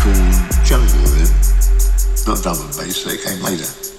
through jungle not drum and bass, they came later.